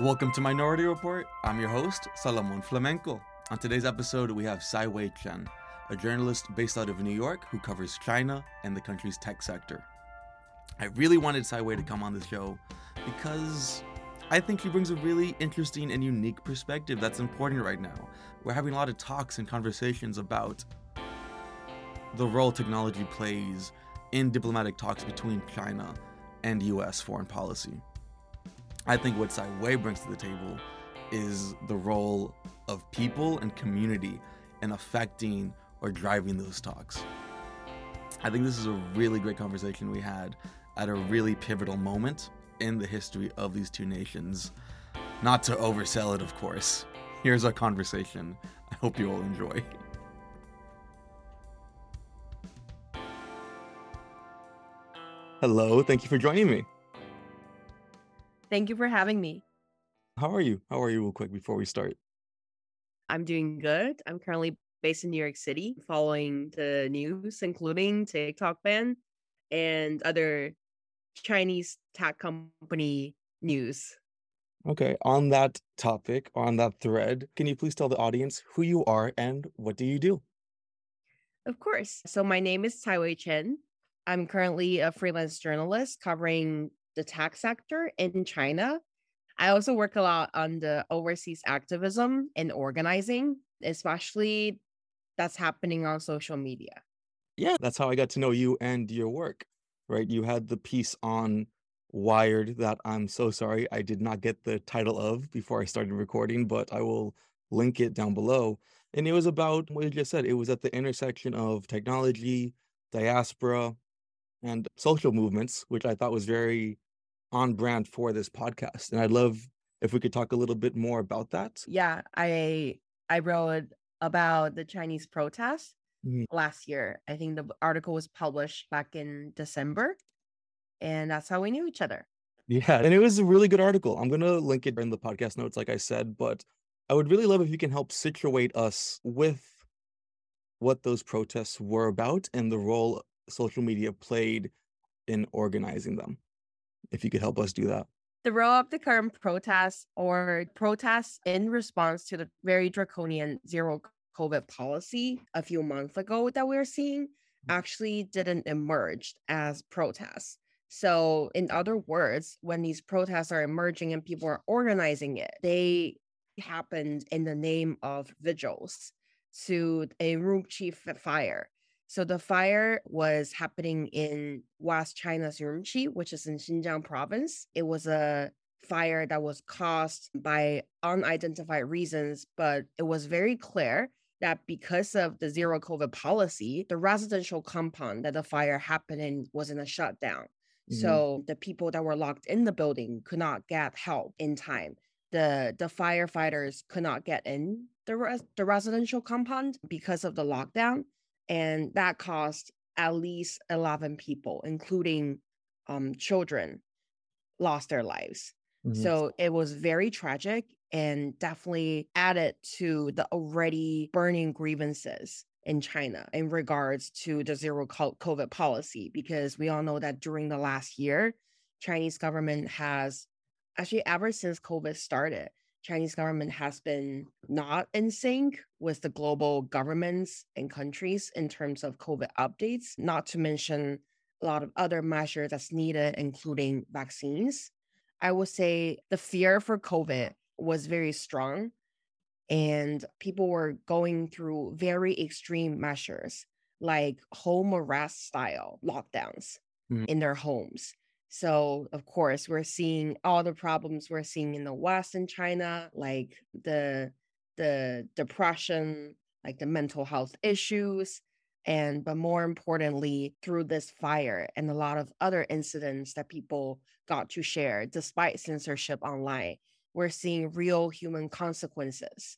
Welcome to Minority Report. I'm your host, Salomon Flamenco. On today's episode, we have Caiwei Chen, a journalist based out of New York who covers China and the country's tech sector. I really wanted Caiwei to come on the show because I think she brings a really interesting and unique perspective that's important right now. We're having a lot of talks and conversations about the role technology plays in diplomatic talks between China and US foreign policy. I think what Sai Wei brings to the table is the role of people and community in affecting or driving those talks. I think this is a really great conversation we had at a really pivotal moment in the history of these two nations. Not to oversell it, of course. Here's our conversation. I hope you all enjoy. Hello, thank you for joining me. Thank you for having me. How are you? How are you, real quick, before we start? I'm doing good. I'm currently based in New York City, following the news, including TikTok ban and other Chinese tech company news. Okay, on that topic, on that thread, can you please tell the audience who you are and what do you do? Of course. So my name is Caiwei Chen. I'm currently a freelance journalist covering the tech sector in China. I also work a lot on the overseas activism and organizing, especially that's happening on social media. Yeah, that's how I got to know you and your work, right? You had the piece on Wired that I'm so sorry I did not get the title of before I started recording, but I will link it down below. And it was about what you just said. It was at the intersection of technology, diaspora, and social movements, which I thought was very on brand for this podcast. And I'd love if we could talk a little bit more about that. Yeah, I I wrote about the Chinese protests mm-hmm. last year. I think the article was published back in December and that's how we knew each other. Yeah, and it was a really good article. I'm going to link it in the podcast notes, like I said, but I would really love if you can help situate us with what those protests were about and the role social media played in organizing them. If you could help us do that. The role of the current protests or protests in response to the very draconian zero COVID policy a few months ago that we're seeing actually didn't emerge as protests. So, in other words, when these protests are emerging and people are organizing it, they happened in the name of vigils to Urumqi fire. So the fire was happening in West China's Urumqi, which is in Xinjiang province. It was a fire that was caused by unidentified reasons, but it was very clear that because of the zero COVID policy, the residential compound that the fire happened in was in a shutdown. Mm-hmm. So the people that were locked in the building could not get help in time. The the firefighters could not get in the res- the residential compound because of the lockdown, and that caused at least eleven people, including um, children, lost their lives. Mm-hmm. So it was very tragic and definitely added to the already burning grievances in China in regards to the zero COVID policy, because we all know that during the last year, Chinese government has actually ever since COVID started, Chinese government has been not in sync with the global governments and countries in terms of COVID updates, not to mention a lot of other measures that's needed, including vaccines. I would say the fear for COVID was very strong and people were going through very extreme measures like home arrest style lockdowns mm. in their homes. So, of course, we're seeing all the problems we're seeing in the West in China, like the the depression, like the mental health issues, and but more importantly, through this fire and a lot of other incidents that people got to share despite censorship online we're seeing real human consequences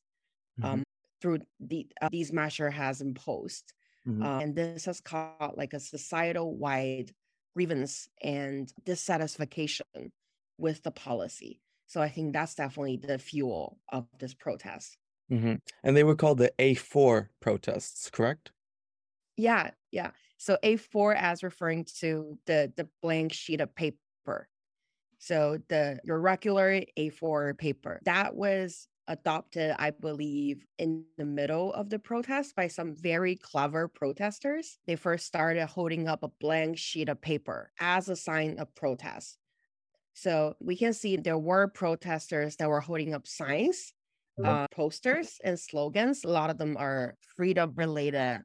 mm-hmm. um, through the, uh, these measures has imposed. Mm-hmm. Uh, and this has caused like a societal wide grievance and dissatisfaction with the policy. So I think that's definitely the fuel of this protest. Mm-hmm. And they were called the A4 protests, correct? Yeah, yeah. So A4 as referring to the the blank sheet of paper So the your regular A4 paper that was adopted, I believe, in the middle of the protest by some very clever protesters. They first started holding up a blank sheet of paper as a sign of protest. So we can see there were protesters that were holding up signs, mm-hmm. uh, posters, and slogans. A lot of them are freedom related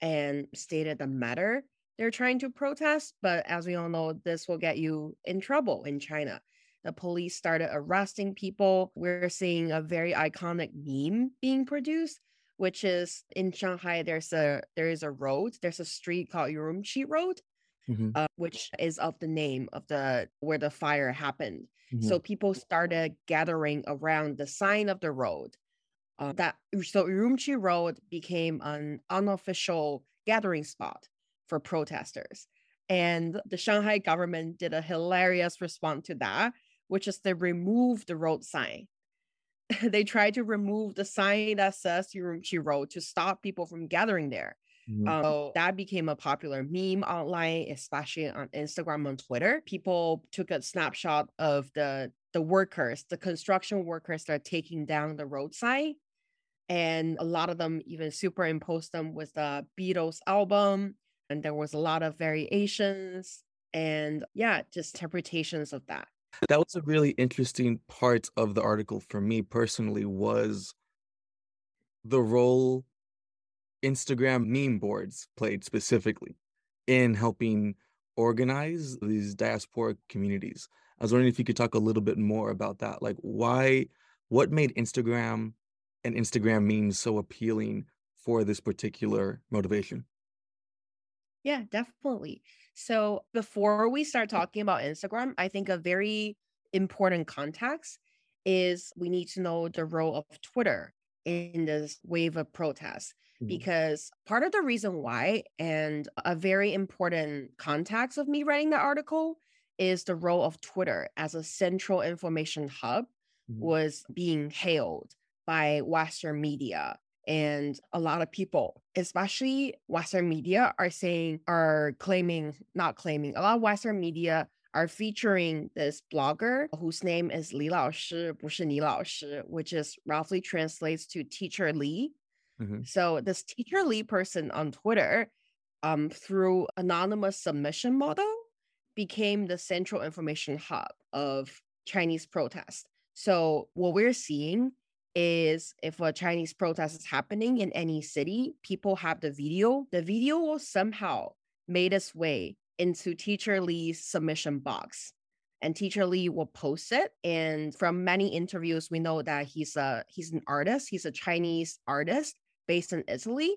and stated the matter they're trying to protest. But as we all know, this will get you in trouble in China the police started arresting people. We're seeing a very iconic meme being produced, which is in Shanghai. There's a there is a road. There's a street called Urumqi Road, mm-hmm. uh, which is of the name of the where the fire happened. Mm-hmm. So people started gathering around the sign of the road. Uh, that so Urumqi Road became an unofficial gathering spot for protesters. And the Shanghai government did a hilarious response to that which is they remove the road sign. they tried to remove the sign that says Urumqi Road to stop people from gathering there. Mm-hmm. Um, so that became a popular meme online, especially on Instagram and Twitter. People took a snapshot of the the workers, the construction workers that are taking down the road sign. And a lot of them even superimposed them with the Beatles album. And there was a lot of variations and yeah, just interpretations of that. That was a really interesting part of the article for me personally was the role Instagram meme boards played specifically in helping organize these diaspora communities. I was wondering if you could talk a little bit more about that. Like why what made Instagram and Instagram memes so appealing for this particular motivation? Yeah, definitely. So before we start talking about Instagram, I think a very important context is we need to know the role of Twitter in this wave of protests. Mm-hmm. Because part of the reason why, and a very important context of me writing the article, is the role of Twitter as a central information hub mm-hmm. was being hailed by Western media and a lot of people, especially Western media, are saying, are claiming, not claiming, a lot of Western media are featuring this blogger whose name is Li Lao Shi, 不是你老师, which is roughly translates to teacher Li. Mm-hmm. So this teacher Li person on Twitter, um, through anonymous submission model, became the central information hub of Chinese protest. So what we're seeing is if a Chinese protest is happening in any city, people have the video. The video will somehow made its way into Teacher Li's submission box. And Teacher Li will post it. And from many interviews, we know that he's a he's an artist. He's a Chinese artist based in Italy.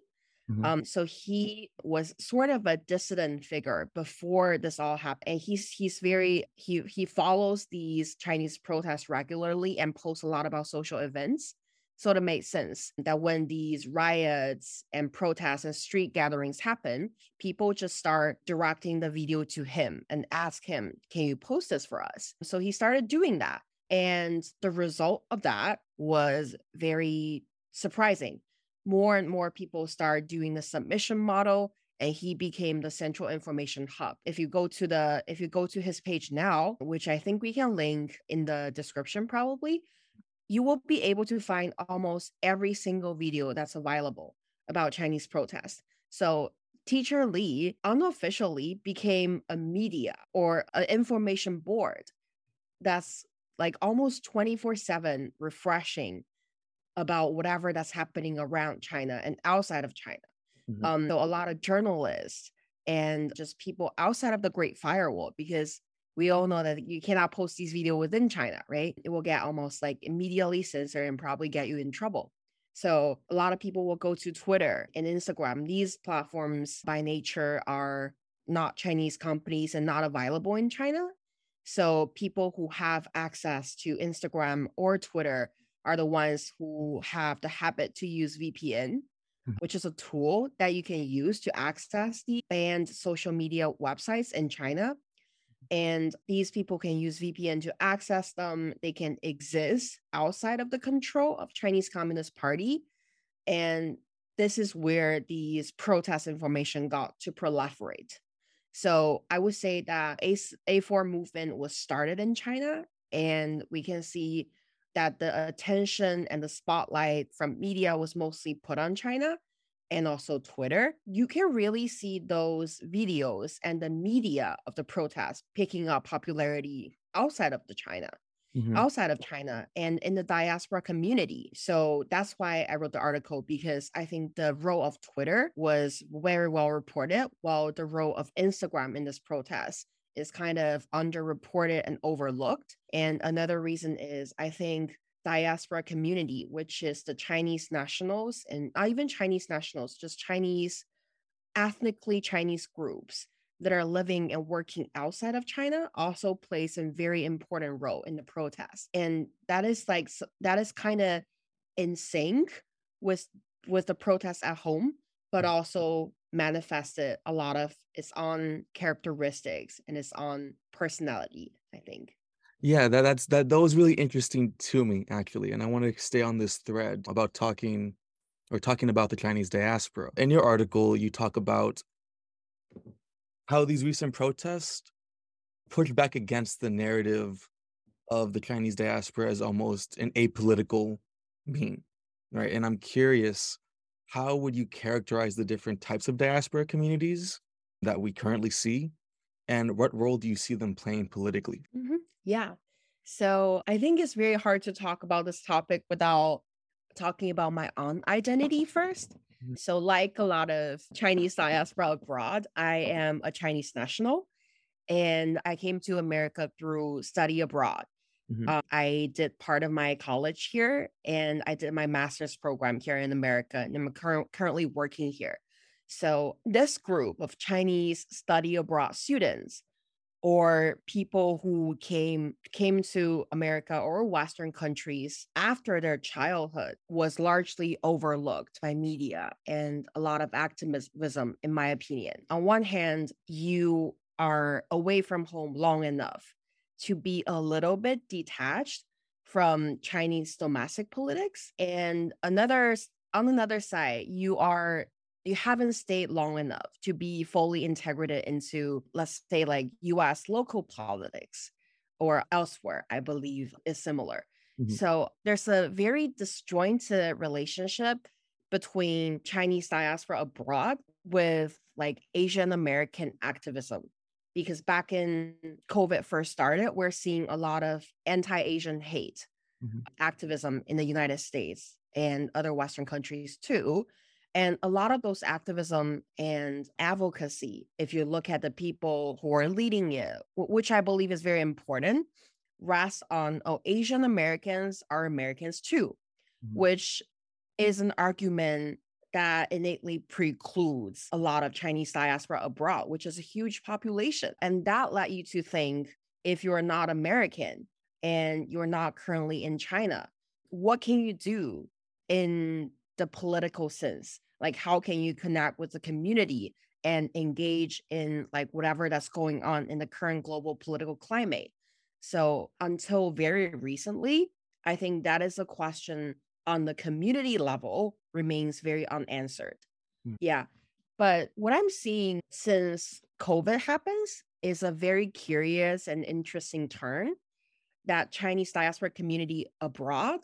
Mm-hmm. Um, so he was sort of a dissident figure before this all happened. And he's he's very he he follows these Chinese protests regularly and posts a lot about social events. So it made sense that when these riots and protests and street gatherings happen, people just start directing the video to him and ask him, Can you post this for us? So he started doing that. And the result of that was very surprising more and more people started doing the submission model and he became the central information hub. If you go to the if you go to his page now which i think we can link in the description probably you will be able to find almost every single video that's available about chinese protests so teacher li unofficially became a media or an information board that's like almost 24 7 refreshing about whatever that's happening around China and outside of China. Mm-hmm. Um, so a lot of journalists and just people outside of the Great Firewall, because we all know that you cannot post these videos within China, right? It will get almost like immediately censored and probably get you in trouble. So a lot of people will go to Twitter and Instagram. These platforms by nature are not Chinese companies and not available in China. So people who have access to Instagram or Twitter are the ones who have the habit to use VPN, mm-hmm. which is a tool that you can use to access the banned social media websites in China. And these people can use VPN to access them. They can exist outside of the control of Chinese Communist Party. And this is where these protest information got to proliferate. So I would say that A A4 movement was started in China, and we can see that the attention and the spotlight from media was mostly put on China and also Twitter, you can really see those videos and the media of the protest picking up popularity outside of the China. Mm-hmm. outside of China and in the diaspora community. So that's why I wrote the article because I think the role of Twitter was very well reported, while the role of Instagram in this protest is kind of underreported and overlooked. And another reason is I think diaspora community, which is the Chinese nationals and not even Chinese nationals, just Chinese, ethnically Chinese groups that are living and working outside of China also plays a very important role in the protest. And that is like that is kind of in sync with with the protests at home, but mm. also manifested a lot of its own characteristics and its own personality, I think. Yeah, that that's that that was really interesting to me actually, and I want to stay on this thread about talking or talking about the Chinese diaspora. In your article, you talk about how these recent protests push back against the narrative of the Chinese diaspora as almost an apolitical being, right? And I'm curious, how would you characterize the different types of diaspora communities that we currently see, and what role do you see them playing politically? Mm-hmm. Yeah. So I think it's very hard to talk about this topic without talking about my own identity first. Mm-hmm. So, like a lot of Chinese diaspora abroad, I am a Chinese national and I came to America through study abroad. Mm-hmm. Uh, I did part of my college here and I did my master's program here in America, and I'm cur- currently working here. So, this group of Chinese study abroad students or people who came came to America or Western countries after their childhood was largely overlooked by media and a lot of activism, in my opinion. On one hand, you are away from home long enough to be a little bit detached from Chinese domestic politics. And another on another side, you are you haven't stayed long enough to be fully integrated into, let's say, like US local politics or elsewhere, I believe is similar. Mm-hmm. So there's a very disjointed relationship between Chinese diaspora abroad with like Asian American activism. Because back in COVID first started, we're seeing a lot of anti Asian hate mm-hmm. activism in the United States and other Western countries too. And a lot of those activism and advocacy, if you look at the people who are leading it, which I believe is very important, rests on, oh, Asian Americans are Americans too, mm-hmm. which is an argument that innately precludes a lot of Chinese diaspora abroad, which is a huge population. And that led you to think if you're not American and you're not currently in China, what can you do in the political sense like how can you connect with the community and engage in like whatever that's going on in the current global political climate so until very recently i think that is a question on the community level remains very unanswered hmm. yeah but what i'm seeing since covid happens is a very curious and interesting turn that chinese diaspora community abroad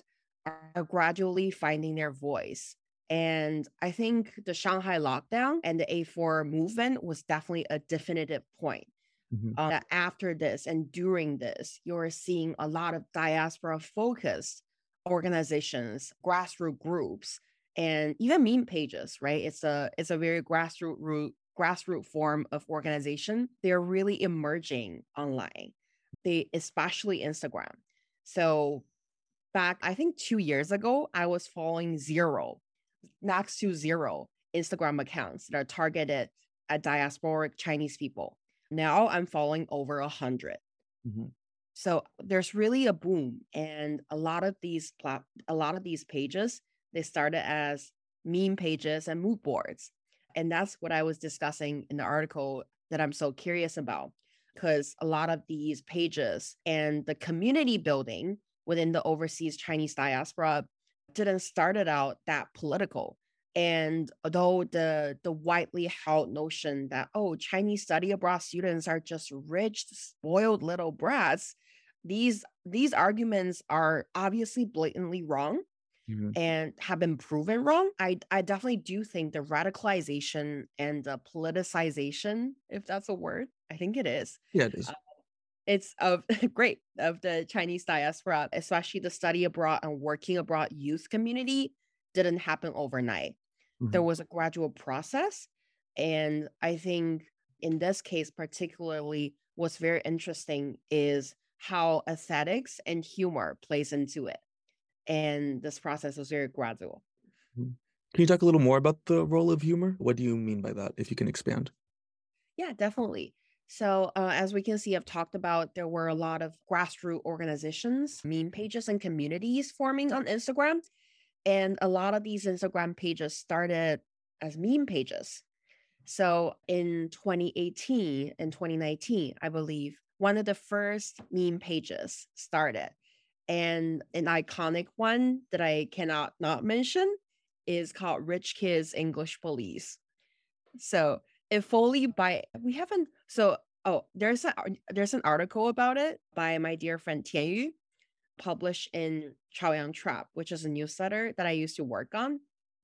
are gradually finding their voice. And I think the Shanghai lockdown and the A4 movement was definitely a definitive point. Mm-hmm. Uh, that after this and during this, you're seeing a lot of diaspora focused organizations, grassroots groups, and even meme pages, right? It's a it's a very grassroots grassroots form of organization. They're really emerging online. They especially Instagram. So back, I think two years ago, I was following zero, next to zero Instagram accounts that are targeted at diasporic Chinese people. Now I'm following over a 100 mm-hmm. So there's really a boom, and a lot of these plat- a lot of these pages they started as meme pages and mood boards, and that's what I was discussing in the article that I'm so curious about because a lot of these pages and the community building within the overseas Chinese diaspora didn't start it out that political. And although the the widely held notion that oh Chinese study abroad students are just rich, spoiled little brats, these these arguments are obviously blatantly wrong Mhm. and have been proven wrong. I I definitely do think the radicalization and the politicization, if that's a word, I think it is, Yeah, it is. uh, it's of great of the Chinese diaspora, especially the study abroad and working abroad youth community, didn't happen overnight. There Mhm. was a gradual process, and I think in this case particularly, what's very interesting is how aesthetics and humor plays into it, and this process was very gradual. Mhm. Can you talk a little more about the role of humor? What do you mean by that, if you can expand? Yeah, definitely. So, uh, as we can see, I've talked about there were a lot of grassroots organizations, meme pages, and communities forming on Instagram. And a lot of these Instagram pages started as meme pages. So, in 2018 and 2019, I believe, one of the first meme pages started. And an iconic one that I cannot not mention is called Rich Kids English Police. So, if fully by we haven't so oh there's a there's an article about it by my dear friend Tian Yu published in Chaoyang Trap, which is a newsletter that I used to work on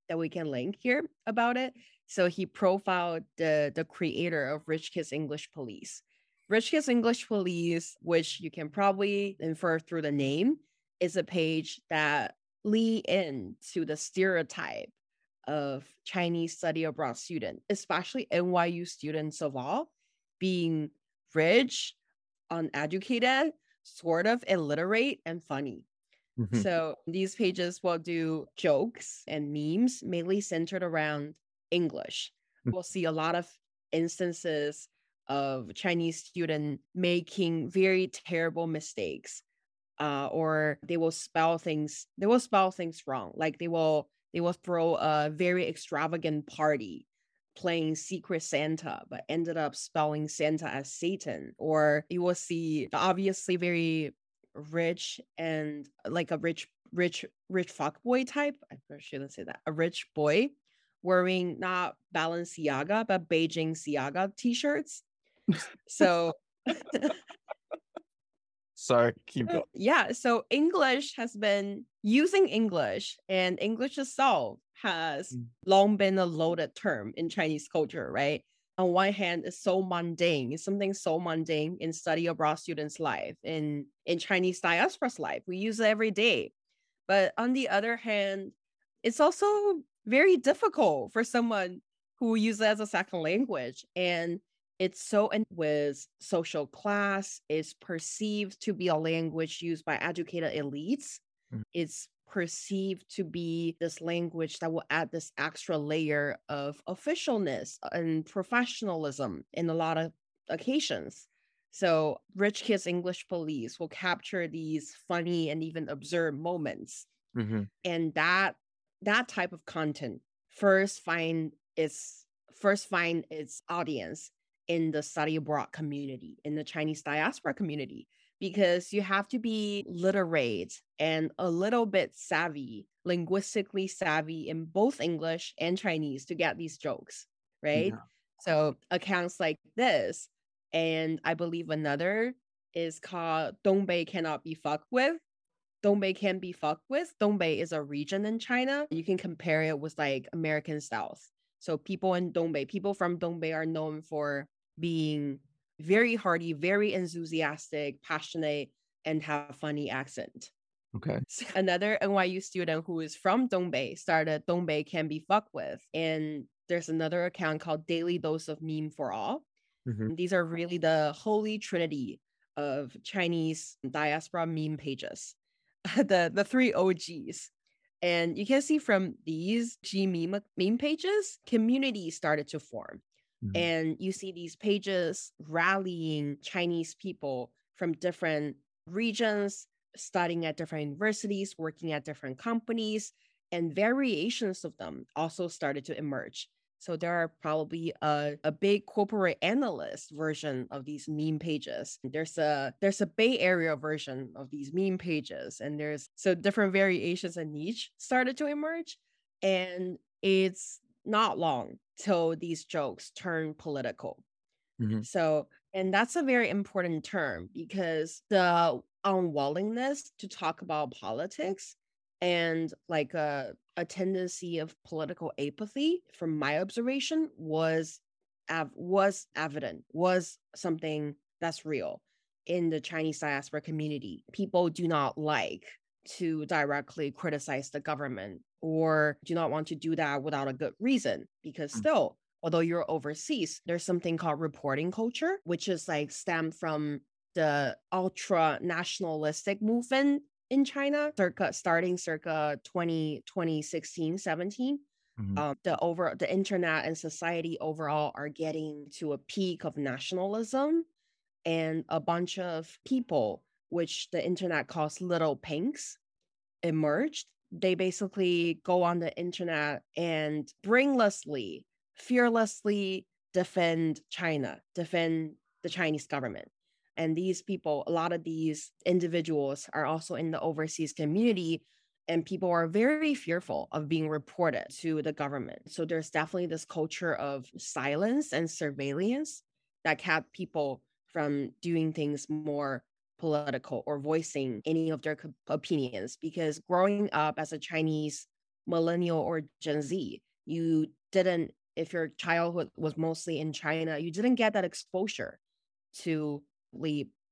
that we can link here about it. So he profiled the the creator of Rich Kids English Police. Rich Kids English Police, which you can probably infer through the name, is a page that lean in to the stereotype of Chinese study abroad student, especially NYU students of all, being rich, uneducated, sort of illiterate, and funny. Mhm. So these pages will do jokes and memes mainly centered around English. Mm. We'll see a lot of instances of Chinese student making very terrible mistakes. Uh, or they will spell things they will spell things wrong. Like they will they will throw a very extravagant party playing Secret Santa, but ended up spelling Santa as Satan. Or you will see obviously very rich and like a rich, rich, rich fuck boy type. I shouldn't say that. A rich boy wearing not Balenciaga, but Beijing Siaga t-shirts. So Sorry, keep going. yeah, so English has been using English and English itself has Mm. long been a loaded term in Chinese culture, right? On one hand, it's so mundane. It's something so mundane in study abroad students' life, in in Chinese diaspora's life. We use it every day. But on the other hand, it's also very difficult for someone who uses it as a second language. And it's so in with social class, is perceived to be a language used by educated elites. Mm. It's perceived to be this language that will add this extra layer of officialness and professionalism in a lot of occasions. So, Rich Kids English Police will capture these funny and even absurd moments Mhm. and that that type of content first find its first find its audience in the study abroad community in the chinese diaspora community because you have to be literate and a little bit savvy linguistically savvy in both english and chinese to get these jokes right Yeah. so accounts like this and i believe another is called dongbei cannot be fucked with Dongbei can be fucked with. Dongbei is a region in China. You can compare it with like American South. So people in Dongbei, people from Dongbei are known for being very hearty, very enthusiastic, passionate, and have funny accent. Okay. Another NYU student who is from Dongbei started Dongbei can be fucked with. And there's another account called Daily Dose of Meme for All. Mhm. These are really the holy trinity of Chinese diaspora meme pages. the the three OGs. And you can see from these G meme, meme pages, communities started to form. Mhm. And you see these pages rallying Chinese people from different regions, studying at different universities, working at different companies, and variations of them also started to emerge. So there are probably a, a big corporate analyst version of these meme pages. There's a there's a Bay Area version of these meme pages, and there's so different variations and niche started to emerge. And it's not long till these jokes turn political. Mm-hmm. So, and that's a very important term because the unwillingness to talk about politics and like a, a tendency of political apathy from my observation was av- was evident was something that's real in the chinese diaspora community people do not like to directly criticize the government or do not want to do that without a good reason because Mm. still although you're overseas there's something called reporting culture which is like stemmed from the ultra nationalistic movement in china circa starting circa 20 2016 17 Mhm. um, the over the internet and society overall are getting to a peak of nationalism and a bunch of people which the internet calls little pinks emerged they basically go on the internet and brainlessly fearlessly defend china defend the chinese government and these people a lot of these individuals are also in the overseas community and people are very fearful of being reported to the government. So there's definitely this culture of silence and surveillance that kept people from doing things more political or voicing any of their opinions. Because growing up as a Chinese millennial or Gen Z, you didn't, if your childhood was mostly in China, you didn't get that exposure to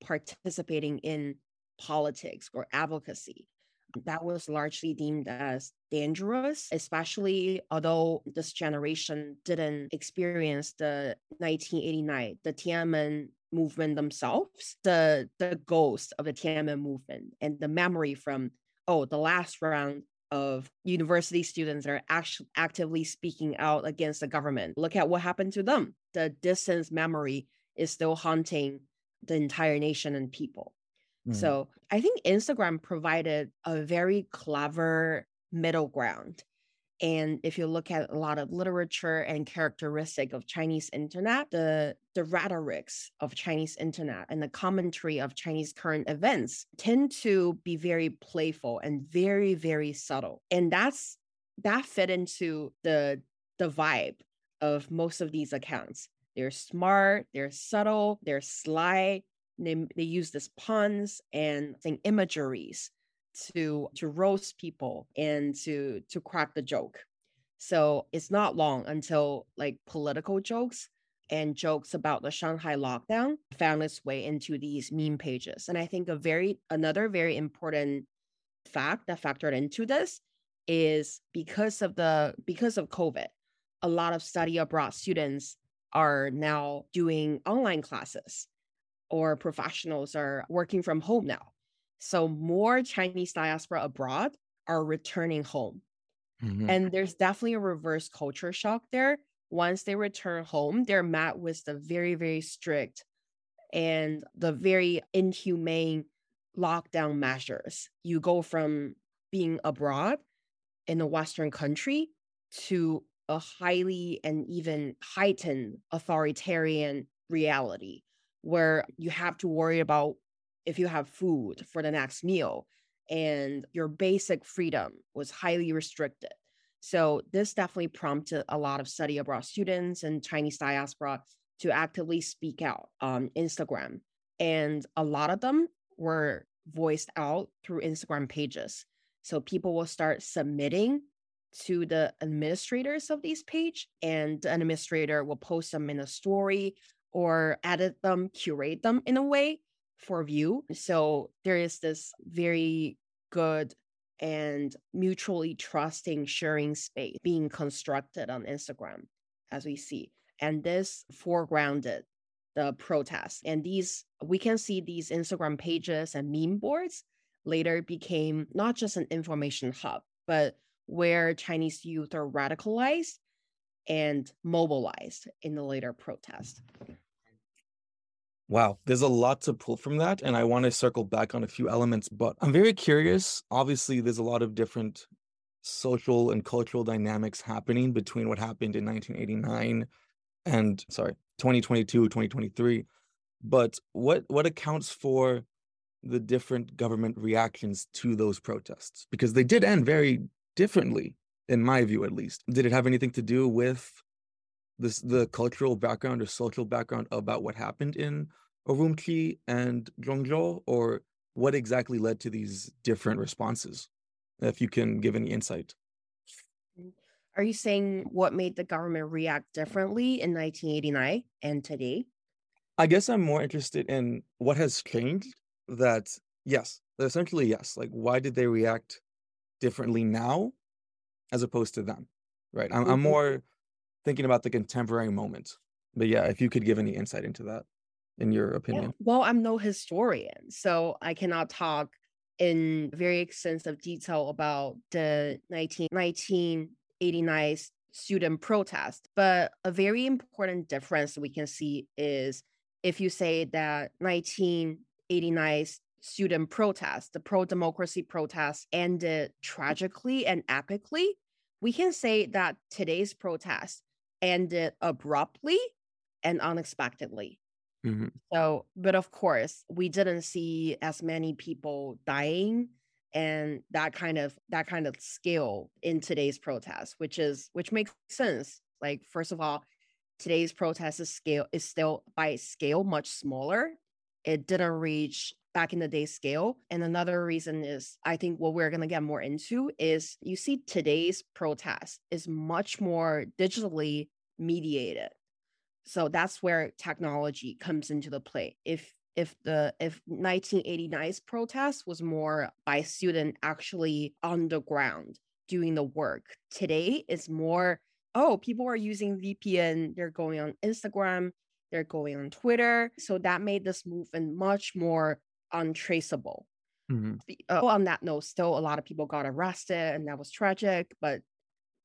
participating in politics or advocacy that was largely deemed as dangerous, especially although this generation didn't experience the 1989, the Tiananmen movement themselves, the the ghost of the Tiananmen movement and the memory from oh the last round of university students that are actually actively speaking out against the government. Look at what happened to them. The distant memory is still haunting the entire nation and people. Mhm. So I think Instagram provided a very clever middle ground. And if you look at a lot of literature and characteristic of Chinese internet, the the rhetorics of Chinese internet and the commentary of Chinese current events tend to be very playful and very, very subtle. And that's that fit into the the vibe of most of these accounts. They're smart, they're subtle, they're sly, they, they use this puns and thing imageries to to roast people and to to crack the joke so it's not long until like political jokes and jokes about the shanghai lockdown found its way into these meme pages and i think a very another very important fact that factored into this is because of the because of covid a lot of study abroad students are now doing online classes or professionals are working from home now. So more Chinese diaspora abroad are returning home. Mhm. And there's definitely a reverse culture shock there. Once they return home, they're met with the very, very strict and the very inhumane lockdown measures. You go from being abroad in a Western country to a highly and even heightened authoritarian reality where you have to worry about if you have food for the next meal and your basic freedom was highly restricted. So this definitely prompted a lot of study abroad students and Chinese diaspora to actively speak out on Instagram. And a lot of them were voiced out through Instagram pages. So people will start submitting to the administrators of these page and the administrator will post them in a story or edit them, curate them in a way for view. So there is this very good and mutually trusting sharing space being constructed on Instagram, as we see. And this foregrounded the protests. And these, we can see these Instagram pages and meme boards later became not just an information hub, but where Chinese youth are radicalized and mobilized in the later protest. Wow, there's a lot to pull from that, and I want to circle back on a few elements, but I'm very curious. Obviously, there's a lot of different social and cultural dynamics happening between what happened in 1989 and sorry, 2022, 2023. But what what accounts for the different government reactions to those protests? Because they did end very differently in my view at least. Did it have anything to do with this the cultural background or social background about what happened in Urumqi and Zhengzhou, or what exactly led to these different responses? If you can give any insight. Are you saying what made the government react differently in 1989 and today? I guess I'm more interested in what has changed that, yes, essentially, yes. Like, why did they react differently now as opposed to then? Right. I'm, I'm Mhm. more thinking about the contemporary moment. But yeah, if you could give any insight into that, in your Yeah. opinion. Well, I'm no historian, so I cannot talk in very extensive detail about the 19, 1989 student protest. But a very important difference we can see is if you say that 1989 student protest, the pro democracy protest, ended tragically and epically, we can say that today's protest ended abruptly and unexpectedly. Mhm. So, but of course, we didn't see as many people dying and that kind of that kind of scale in today's protest, which is which makes sense. Like, first of all, today's protest is scale is still by scale much smaller. It didn't reach back in the day scale. And another reason is I think what we're gonna get more into is you see today's protest is much more digitally mediated so that's where technology comes into the play if if the if 1989's protest was more by student actually on the ground doing the work today is more oh people are using vpn they're going on instagram they're going on twitter so that made this movement much more untraceable Mhm. uh, on that note, still a lot of people got arrested, and that was tragic. But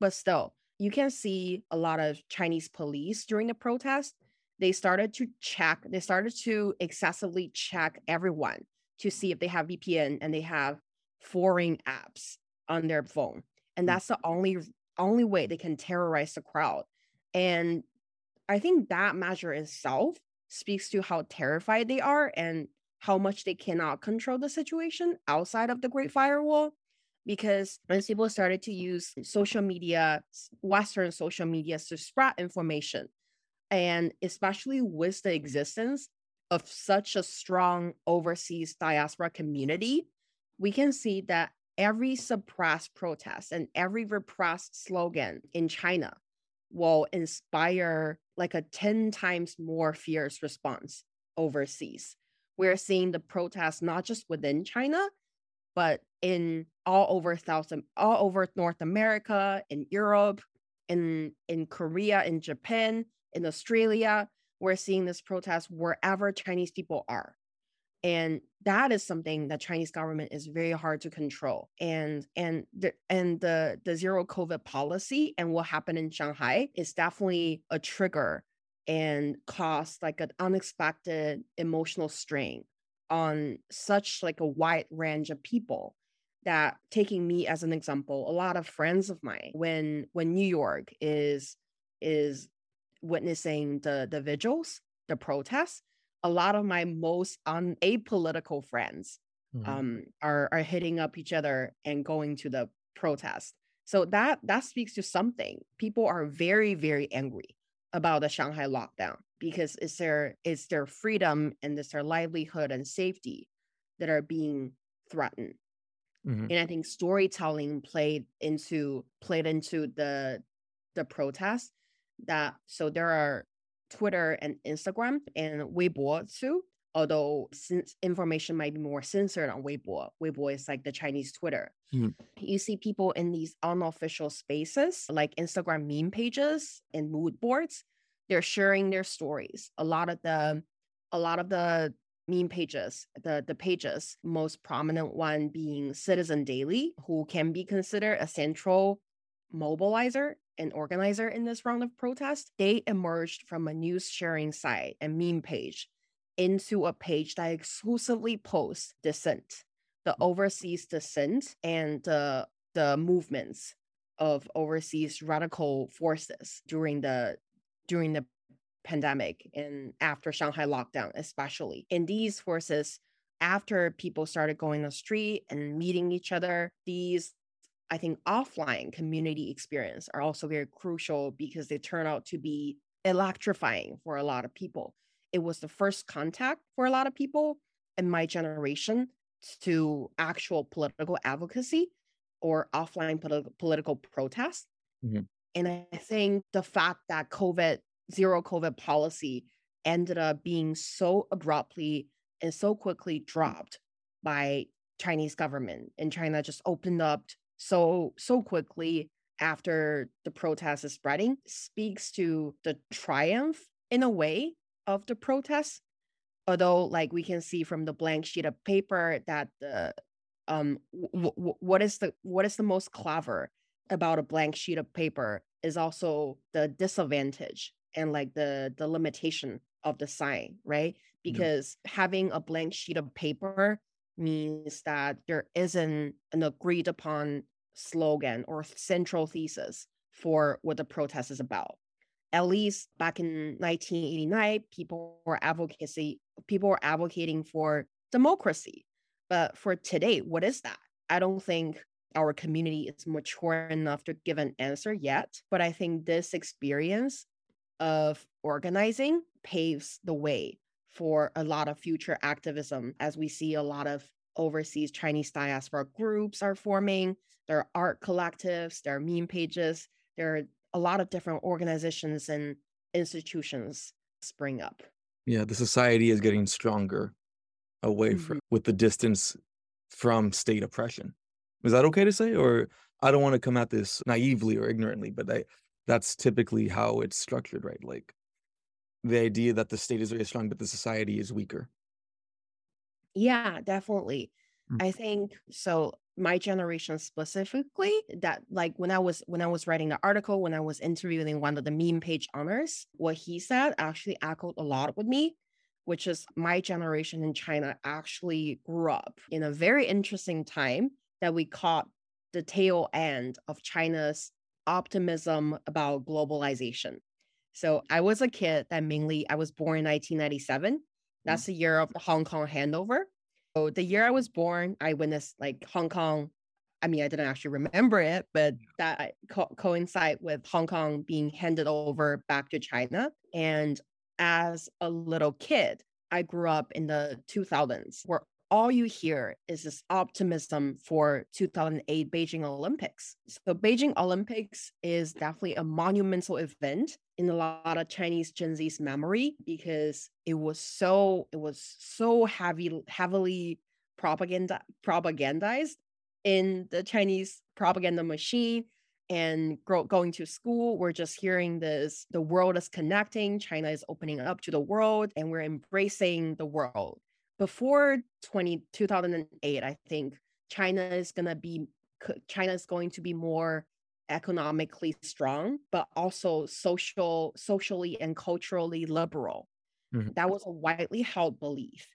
but still, you can see a lot of Chinese police during the protest. They started to check. They started to excessively check everyone to see if they have VPN and they have foreign apps on their phone, and Mm. that's the only only way they can terrorize the crowd. And I think that measure itself speaks to how terrified they are and how much they cannot control the situation outside of the Great Firewall. Because when people started to use social media, Western social media to spread information, and especially with the existence of such a strong overseas diaspora community, we can see that every suppressed protest and every repressed slogan in China will inspire like a 10 times more fierce response overseas. We're seeing the protests not just within China, but in all over South all over North America, in Europe, in in Korea, in Japan, in Australia. We're seeing this protest wherever Chinese people are. And that is something that Chinese government is very hard to control. And and the and the the zero COVID policy and what happened in Shanghai is definitely a trigger and caused like an unexpected emotional strain on such like a wide range of people that taking me as an example a lot of friends of mine when when new york is is witnessing the the vigils the protests a lot of my most un- apolitical friends Mhm. um are are hitting up each other and going to the protest so that that speaks to something people are very very angry about the shanghai lockdown because it's their it's their freedom and it's their livelihood and safety that are being threatened Mhm. and i think storytelling played into played into the the protest that so there are twitter and instagram and weibo too although since information might be more censored on weibo weibo is like the chinese twitter Mhm. you see people in these unofficial spaces like instagram meme pages and mood boards they're sharing their stories a lot of the a lot of the meme pages the the pages most prominent one being citizen daily who can be considered a central mobilizer and organizer in this round of protest they emerged from a news sharing site and meme page into a page that exclusively posts dissent the mm. overseas dissent and the the movements of overseas radical forces during the during the pandemic and after Shanghai lockdown, especially. And these forces, after people started going the street and meeting each other, these I think offline community experience are also very crucial because they turn out to be electrifying for a lot of people. It was the first contact for a lot of people in my generation to actual political advocacy or offline politi- political protest. Mhm. And I think the fact that COVID, zero COVID policy ended up being so abruptly and so quickly dropped by Chinese government and China just opened up so so quickly after the protest is spreading speaks to the triumph in a way of the protest although like we can see from the blank sheet of paper that the um w- w- what is the what is the most clever about a blank sheet of paper is also the disadvantage and like the the limitation of the sign right Yeah. because having a blank sheet of paper means that there isn't an agreed upon slogan or central thesis for what the protest is about. At least back in 1989 people were advocacy people were advocating for democracy. But for today what is that? I don't think our community is mature enough to give an answer yet but i think this experience of organizing paves the way for a lot of future activism as we see a lot of overseas chinese diaspora groups are forming there are art collectives there are meme pages there are a lot of different organizations and institutions spring up. Yeah, the society is getting stronger away Mhm. from with the distance from state oppression. Is that okay to say? Or I don't want to come at this naively or ignorantly, but I that's typically how it's structured, right? Like the idea that the state is very strong, but the society is weaker. Yeah, definitely. Mm. I think so my generation specifically that like when I was when I was writing the article, when I was interviewing one of the meme page owners, what he said actually echoed a lot with me, which is my generation in China actually grew up in a very interesting time that we caught the tail end of China's optimism about globalization. So I was a kid that mainly I was born in 1997. Mm-hmm. That's the year of the Hong Kong handover. So the year I was born, I witnessed like Hong Kong. I mean, I didn't actually remember it, but that co- coincide with Hong Kong being handed over back to China. And as a little kid, I grew up in the 2000s, where all you hear is this optimism for 2008 Beijing Olympics. So Beijing Olympics is definitely a monumental event in a lot of Chinese Gen Z's memory because it was so it was so heavy heavily propaganda propagandized in the Chinese propaganda machine and grow, going to school we're just hearing this the world is connecting china is opening up to the world and we're embracing the world before 20, 2008 i think china is going to be china is going to be more economically strong but also social socially and culturally liberal Mhm. that was a widely held belief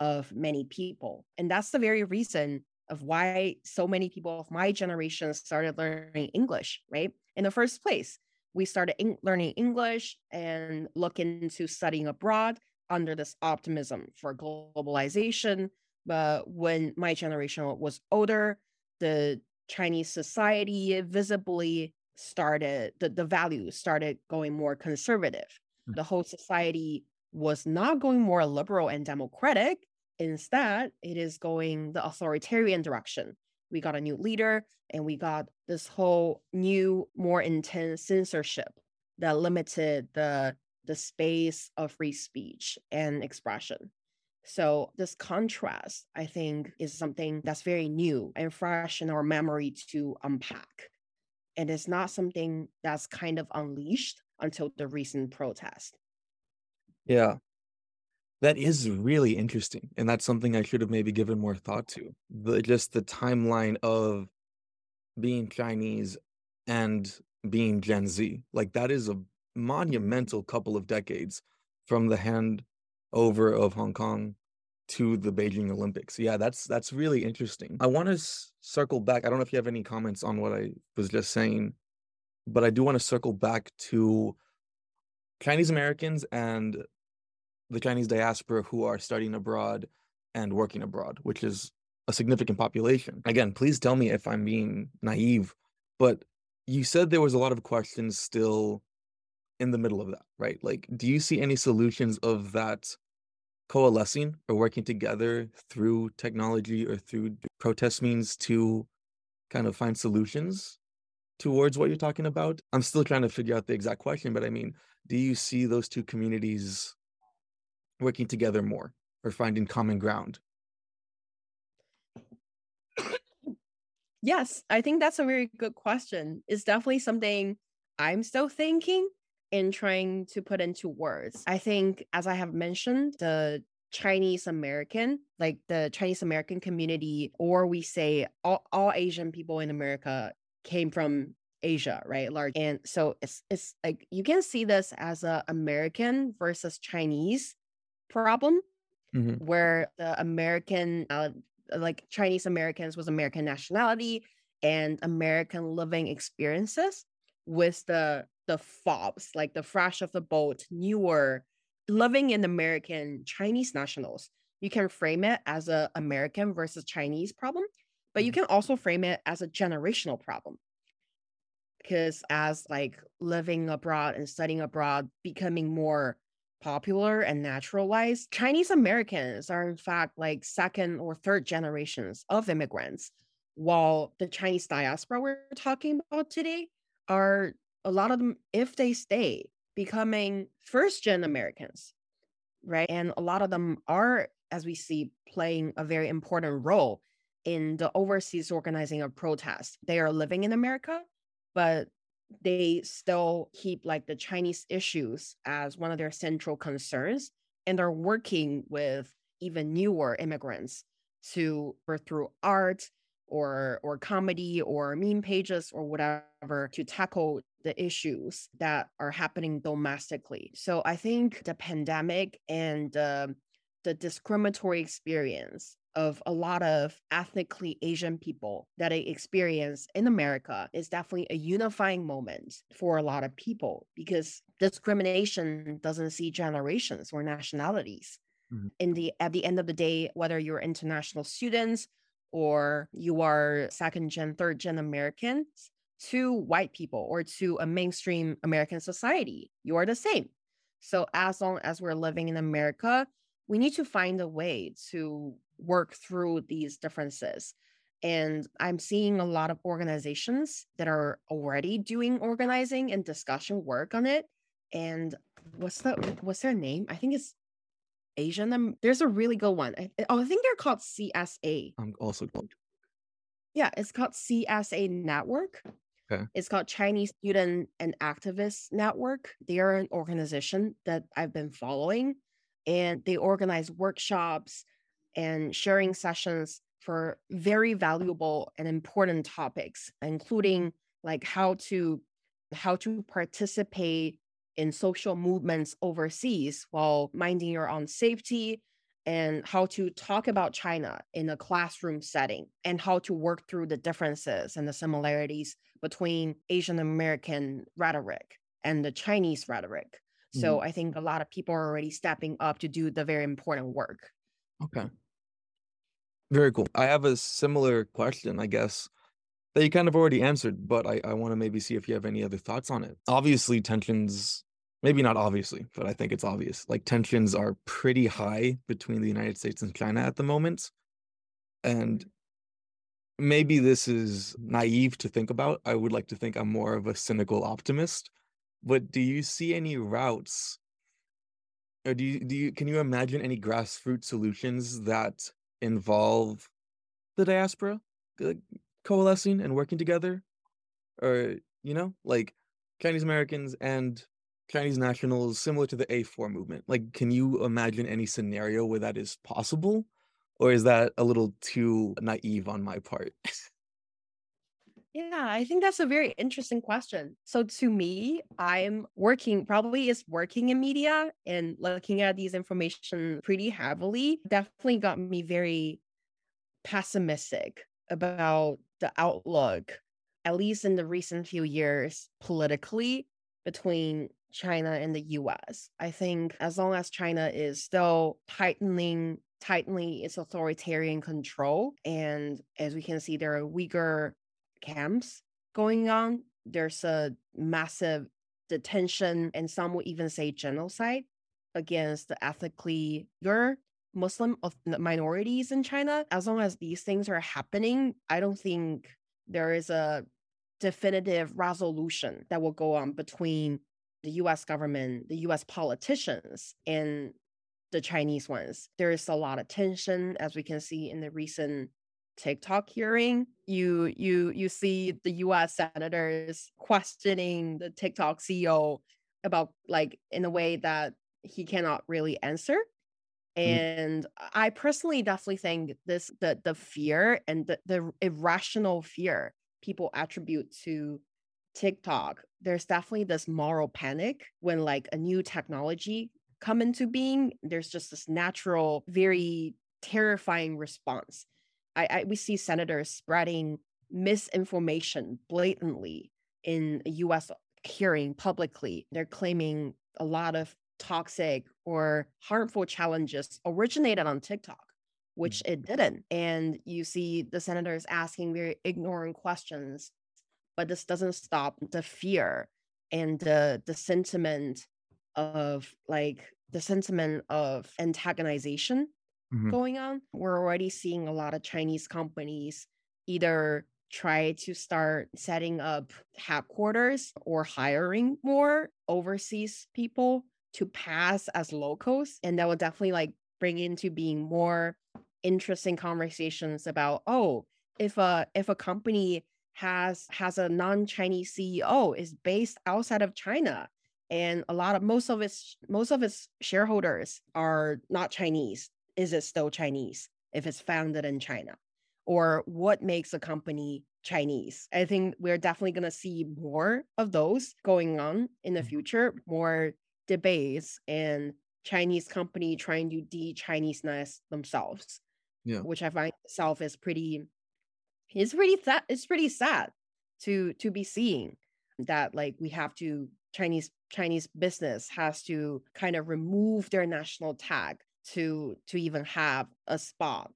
of many people and that's the very reason of why so many people of my generation started learning english right in the first place we started in- learning english and look into studying abroad under this optimism for globalization but when my generation was older the Chinese society visibly started the, the values started going more conservative. Mm. The whole society was not going more liberal and democratic. Instead, it is going the authoritarian direction. We got a new leader and we got this whole new, more intense censorship that limited the the space of free speech and expression. So this contrast, I think, is something that's very new and fresh in our memory to unpack. And it's not something that's kind of unleashed until the recent protest. Yeah. That is really interesting. And that's something I should have maybe given more thought to. The just the timeline of being Chinese and being Gen Z. Like that is a monumental couple of decades from the hand over of Hong Kong to the Beijing Olympics. Yeah, that's that's really interesting. I want to s- circle back. I don't know if you have any comments on what I was just saying, but I do want to circle back to Chinese Americans and the Chinese diaspora who are studying abroad and working abroad, which is a significant population. Again, please tell me if I'm being naive, but you said there was a lot of questions still in the middle of that, right? Like, do you see any solutions of that coalescing or working together through technology or through protest means to kind of find solutions towards what you're talking about? I'm still trying to figure out the exact question, but I mean, do you see those two communities working together more or finding common ground? Yes, I think that's a very good question. It's definitely something I'm still thinking and trying to put into words. I think, as I have mentioned, the Chinese American, like the Chinese American community, or we say all, all Asian people in America came from Asia, right? Large. And so it's it's like you can see this as a American versus Chinese problem Mm-hmm. where the American uh, like Chinese Americans was American nationality and American living experiences with the the fobs, like the fresh of the boat, newer living in American Chinese nationals. You can frame it as a American versus Chinese problem, but you Mhm. can also frame it as a generational problem. Because as like living abroad and studying abroad becoming more popular and naturalized, Chinese Americans are in fact like second or third generations of immigrants, while the Chinese diaspora we're talking about today are a lot of them, if they stay, becoming first gen Americans, right? And a lot of them are, as we see, playing a very important role in the overseas organizing of protests. They are living in America, but they still keep like the Chinese issues as one of their central concerns and are working with even newer immigrants to or through art or or comedy or meme pages or whatever to tackle the issues that are happening domestically. So I think the pandemic and um the discriminatory experience of a lot of ethnically Asian people that I experience in America is definitely a unifying moment for a lot of people because discrimination doesn't see generations or nationalities. Mhm. In the at the end of the day, whether you're international students or you are second gen, third gen Americans to white people or to a mainstream American society, you are the same. So as long as we're living in America, we need to find a way to work through these differences. And I'm seeing a lot of organizations that are already doing organizing and discussion work on it. And what's the what's their name? I think it's There's a really good one. I, oh, I think they're called CSA. I'm also going Yeah, it's called CSA Network. Okay. It's called Chinese Student and Activist Network. They are an organization that I've been following, and they organize workshops and sharing sessions for very valuable and important topics, including like how to how to participate in social movements overseas while minding your own safety and how to talk about China in a classroom setting and how to work through the differences and the similarities between Asian American rhetoric and the Chinese rhetoric. So mm-hmm. I think a lot of people are already stepping up to do the very important work. Okay. Very cool. I have a similar question, I guess, that you kind of already answered, but I, I want to maybe see if you have any other thoughts on it. Obviously, tensions, maybe not obviously, but I think it's obvious. Like, tensions are pretty high between the United States and China at the moment. And maybe this is naive to think about. I would like to think I'm more of a cynical optimist. But do you see any routes or do you do you can you imagine any grassroots solutions that involve the diaspora coalescing and working together or you know like chinese americans and chinese nationals similar to the a4 movement like can you imagine any scenario where that is possible or is that a little too naive on my part Yeah, I think that's a very interesting question. So to me, I'm working probably is working in media and looking at these information pretty heavily definitely got me very pessimistic about the outlook, at least in the recent few years politically between China and the US. I think as long as China is still tightening tightening its authoritarian control and as we can see there are Uyghur camps going on, there's a massive detention and some would even say genocide against the ethnically Uyghur Muslim of minorities in China. As long as these things are happening, I don't think there is a definitive resolution that will go on between the US government, the US politicians, and the Chinese ones. There is a lot of tension, as we can see in the recent TikTok hearing. You you you see the US senators questioning the TikTok CEO about like in a way that he cannot really answer. Mm. And I personally definitely think this the the fear and the, the irrational fear people attribute to TikTok, there's definitely this moral panic when like a new technology come into being. There's just this natural, very terrifying response. I, I we see senators spreading misinformation blatantly in a US hearing publicly. They're claiming a lot of toxic or harmful challenges originated on TikTok which mm. it didn't. And you see the senators asking very ignorant questions, but this doesn't stop the fear and the the sentiment of like the sentiment of antagonization mm-hmm. going on. We're already seeing a lot of Chinese companies either try to start setting up headquarters or hiring more overseas people to pass as locals and that will definitely like bring into being more interesting conversations about oh if a if a company has has a non-chinese ceo is based outside of china and a lot of most of its most of its shareholders are not chinese. Is it still chinese if it's founded in china? Or what makes a company chinese? I think we're definitely going to see more of those going on in the mm-hmm. future more debates and chinese company trying to de-chinese themselves yeah. which i find itself is pretty it's pretty sad it's pretty sad to to be seeing that like we have to chinese chinese business has to kind of remove their national tag to to even have a spot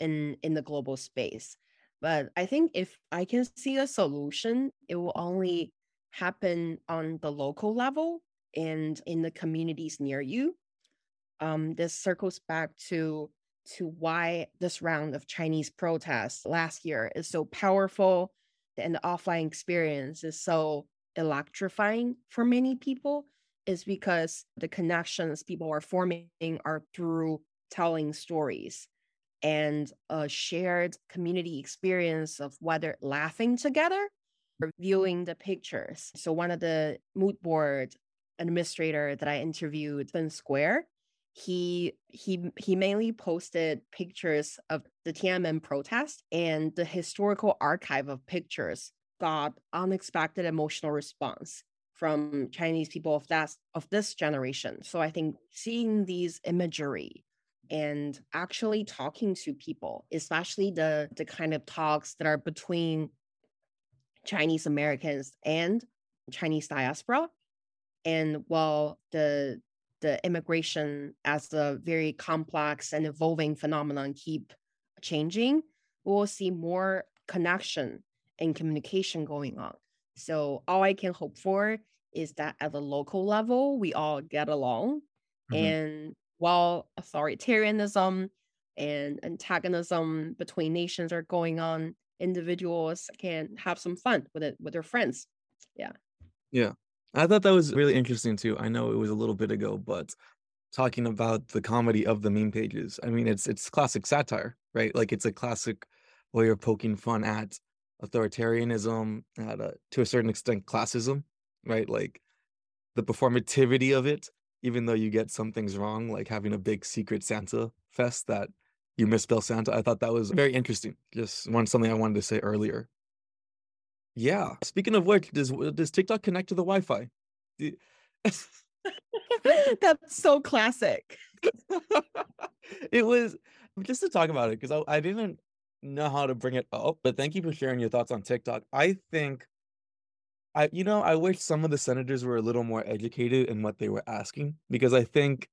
in in the global space. But i think if i can see a solution it will only happen on the local level and in the communities near you. Um, this circles back to to why this round of Chinese protests last year is so powerful and the offline experience is so electrifying for many people is because the connections people are forming are through telling stories and a shared community experience of whether laughing together or viewing the pictures. So one of the mood board administrator that I interviewed in Square, he he he mainly posted pictures of the Tiananmen protest and the historical archive of pictures got unexpected emotional response from Chinese people of that of this generation. So I think seeing these imagery and actually talking to people, especially the the kind of talks that are between Chinese Americans and Chinese diaspora. And while the the immigration as a very complex and evolving phenomenon keep changing, we'll see more connection and communication going on. So all I can hope for is that at the local level, we all get along. Mm-hmm. And while authoritarianism and antagonism between nations are going on, individuals can have some fun with it with their friends. Yeah. Yeah. I thought that was really interesting too. I know it was a little bit ago, but talking about the comedy of the meme pages. I mean, it's it's classic satire, right? Like it's a classic way of poking fun at authoritarianism, at a, to a certain extent classism, right? Like the performativity of it, even though you get some things wrong, like having a big secret Santa fest that you misspell Santa. I thought that was very interesting. Just one something I wanted to say earlier. Yeah. Speaking of which, does does TikTok connect to the Wi-Fi? That's so classic. it was just to talk about it because I, I didn't know how to bring it up, but thank you for sharing your thoughts on TikTok. I think I you know, I wish some of the senators were a little more educated in what they were asking because I think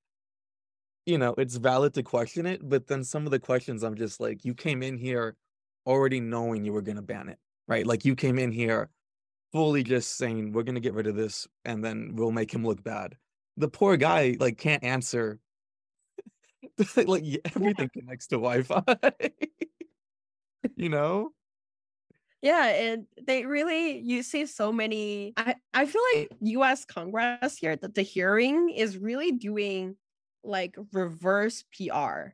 you know, it's valid to question it, but then some of the questions I'm just like, you came in here already knowing you were gonna ban it, right? Like you came in here fully just saying we're gonna get rid of this and then we'll make him look bad. The poor guy like can't answer like everything connects to Wi-Fi. you know? Yeah, and they really you see so many I, I feel like US Congress here that the hearing is really doing like reverse PR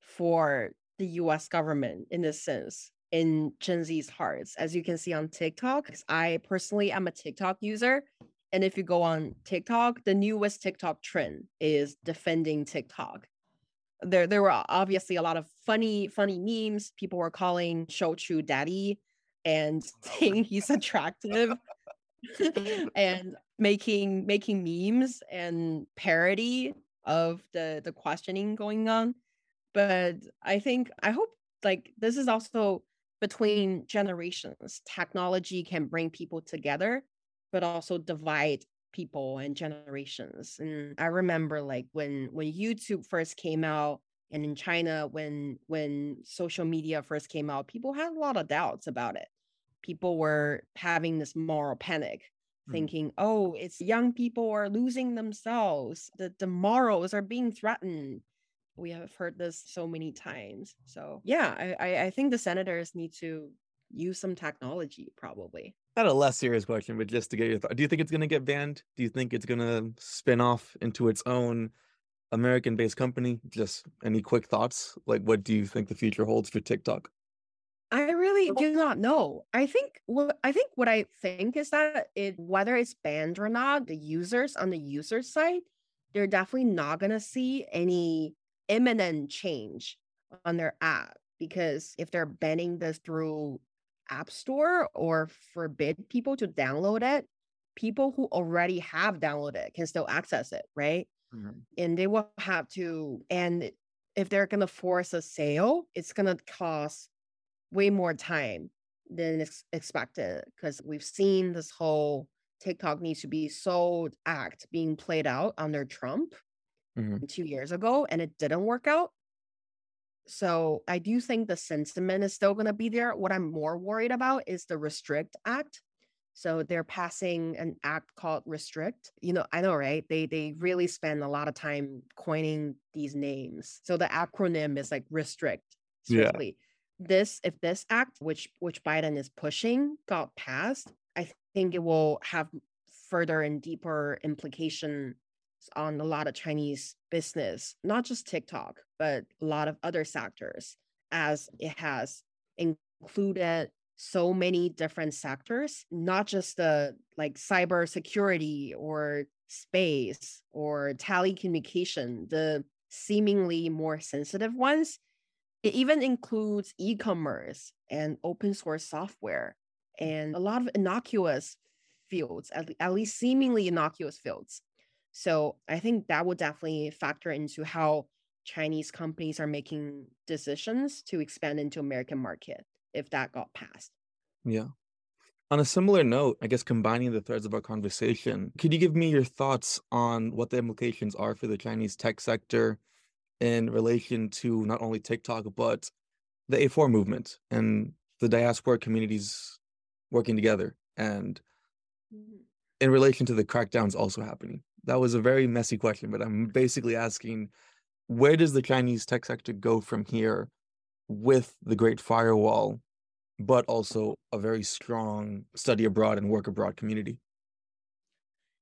for the US government in this sense in Gen Z's hearts. As you can see on TikTok, I personally am a TikTok user. And if you go on TikTok, the newest TikTok trend is defending TikTok. There, there were obviously a lot of funny, funny memes. People were calling Shou daddy and saying he's attractive and making making memes and parody of the the questioning going on but i think i hope like this is also between generations technology can bring people together but also divide people and generations and i remember like when when youtube first came out and in china when when social media first came out people had a lot of doubts about it people were having this moral panic Mm. thinking, oh, it's young people are losing themselves. The, the morals are being threatened. We have heard this so many times. So yeah, I, I think the senators need to use some technology probably. Not a less serious question, but just to get your thought. Do you think it's gonna get banned? Do you think it's gonna spin off into its own American based company? Just any quick thoughts? Like what do you think the future holds for TikTok? I really do not know. I think what I think what I think is that it whether it's banned or not, the users on the user side, they're definitely not gonna see any imminent change on their app because if they're banning this through App Store or forbid people to download it, people who already have downloaded it can still access it, right? Mm-hmm. And they will have to, and if they're gonna force a sale, it's gonna cost way more time than ex- expected because we've seen this whole TikTok needs to be sold act being played out under Trump mm-hmm. two years ago, and it didn't work out. So I do think the sentiment is still going to be there. What I'm more worried about is the Restrict Act. So they're passing an act called Restrict. You know, I know, right? They they really spend a lot of time coining these names. So the acronym is like Restrict. Yeah this if this act which which biden is pushing got passed i think it will have further and deeper implications on a lot of chinese business not just tiktok but a lot of other sectors as it has included so many different sectors not just the like cyber security or space or telecommunication the seemingly more sensitive ones it even includes e commerce and open source software and a lot of innocuous fields, at, at least seemingly innocuous fields. So I think that would definitely factor into how Chinese companies are making decisions to expand into American market if that got passed. Yeah. On a similar note, I guess combining the threads of our conversation, could you give me your thoughts on what the implications are for the Chinese tech sector in relation to not only TikTok, but the A4 movement and the diaspora communities working together and mm-hmm. in relation to the crackdowns also happening. That was a very messy question, but I'm basically asking where does the Chinese tech sector go from here with the Great Firewall, but also a very strong study abroad and work abroad community?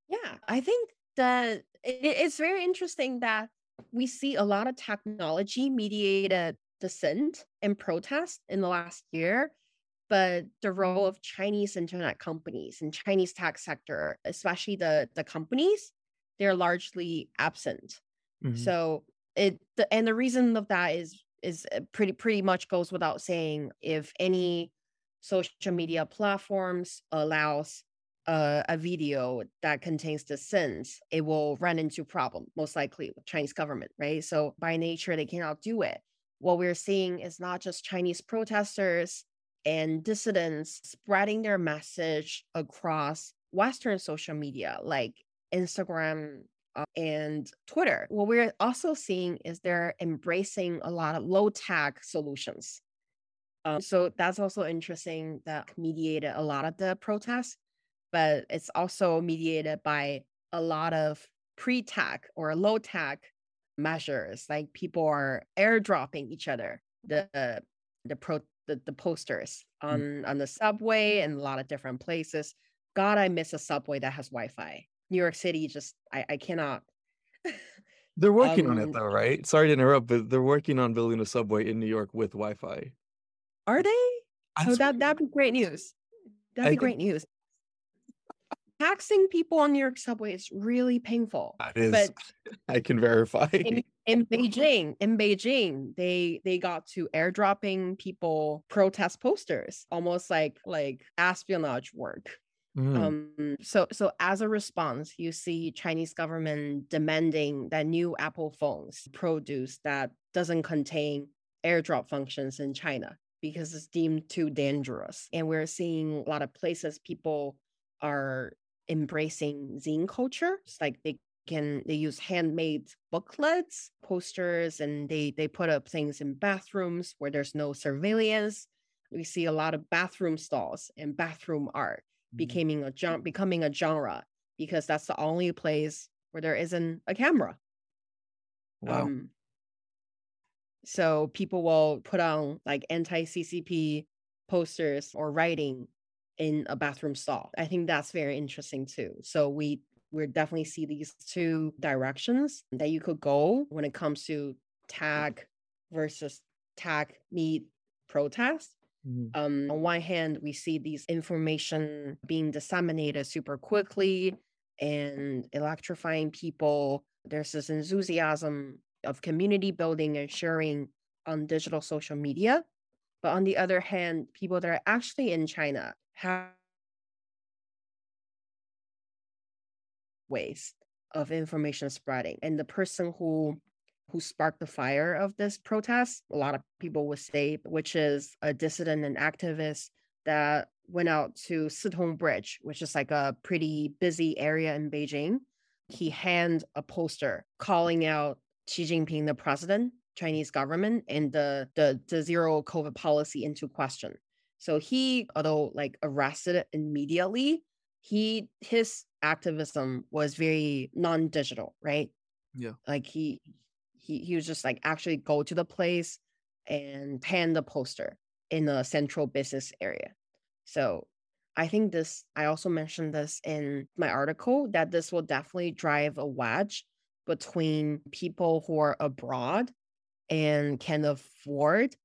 Yeah, I think that it's very interesting that we see a lot of technology mediated dissent and protest in the last year but the role of chinese internet companies and chinese tech sector especially the the companies they're largely absent mm-hmm. so it the, and the reason of that is is uh, pretty pretty much goes without saying if any social media platforms allows uh, a video that contains the sins, it will run into problem, most likely with Chinese government, right? So by nature, they cannot do it. What we're seeing is not just Chinese protesters and dissidents spreading their message across Western social media like Instagram uh, and Twitter. What we're also seeing is they're embracing a lot of low tech solutions. Um, so that's also interesting that mediated a lot of the protests, but it's also mediated by a lot of pre tech or low tech measures. Like people are airdropping each other the the pro the, the posters mm. on mm. on the subway and a lot of different places. God, I miss a subway that has Wi-Fi. New York City just I, I cannot. they're working um, on it um though, right? Sorry to interrupt, but they're working on building a subway in New York with Wi-Fi. Are they? I oh, that that'd be great news. That'd be I great think... news. Taxing people on New York subway is really painful. That is, but I can verify. In, in Beijing, in Beijing, they they got to airdropping people protest posters, almost like like espionage work. Mm. Um, so so as a response, you see Chinese government demanding that new Apple phones produce that doesn't contain airdrop functions in China because it's deemed too dangerous. And we're seeing a lot of places people are embracing zine culture. It's like they can they use handmade booklets, posters, and they they put up things in bathrooms where there's no surveillance. We see a lot of bathroom stalls and bathroom art. Becoming a becoming a genre because that's the only place where there isn't a camera. Wow. Um, so people will put on like anti-CCP posters or writing in a bathroom stall. I think that's very interesting too. So we we definitely see these two directions that you could go when it comes to tag versus tag meet protest. Mm-hmm. Um, on one hand, we see these information being disseminated super quickly and electrifying people. There's this enthusiasm of community building and sharing on digital social media. But on the other hand, people that are actually in China have ways of information spreading. And the person who who sparked the fire of this protest, a lot of people would say, which is a dissident and activist that went out to Sitong Bridge, which is like a pretty busy area in Beijing. He hand a poster calling out Xi Jinping, the president, Chinese government, and the, the, the zero COVID policy into question. So he, although like arrested immediately, he his activism was very non-digital, right? Yeah. Like he he he was just like actually go to the place and hand the poster in a central business area. So I think this I also mentioned this in my article that this will definitely drive a wedge between people who are abroad and can afford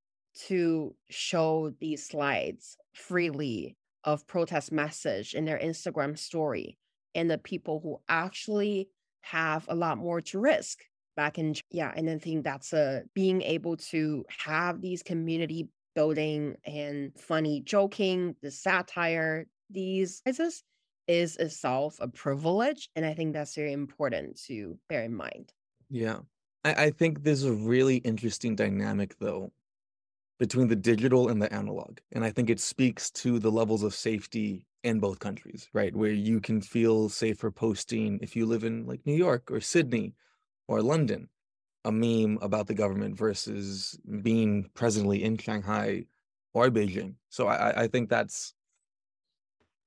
to show these slides freely of protest message in their Instagram story and the people who actually have a lot more to risk back in yeah and i think that's a being able to have these community building and funny joking the satire these is is itself a privilege and i think that's very important to bear in mind. Yeah. I, I think there's a really interesting dynamic though between the digital and the analog and i think it speaks to the levels of safety in both countries right? Where you can feel safer posting if you live in like new york or sydney or London, a meme about the government versus being presently in Shanghai or Beijing. So I, I think that's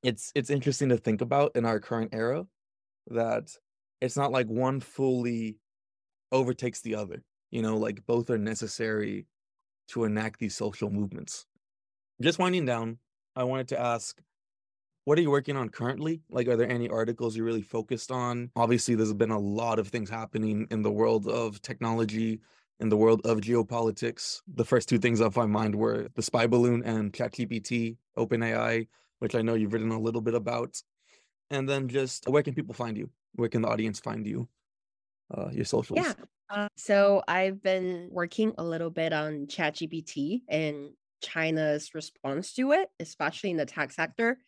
it's it's interesting to think about in our current era that it's not like one fully overtakes the other. You know, like both are necessary to enact these social movements. Just winding down, I wanted to ask what are you working on currently? Like, are there any articles you're really focused on? Obviously, there's been a lot of things happening in the world of technology, in the world of geopolitics. The first two things off my mind were the spy balloon and ChatGPT, OpenAI, which I know you've written a little bit about. And then just where can people find you? Where can the audience find you? Uh, your socials. Yeah. Uh, so I've been working a little bit on ChatGPT and China's response to it, especially in the tech sector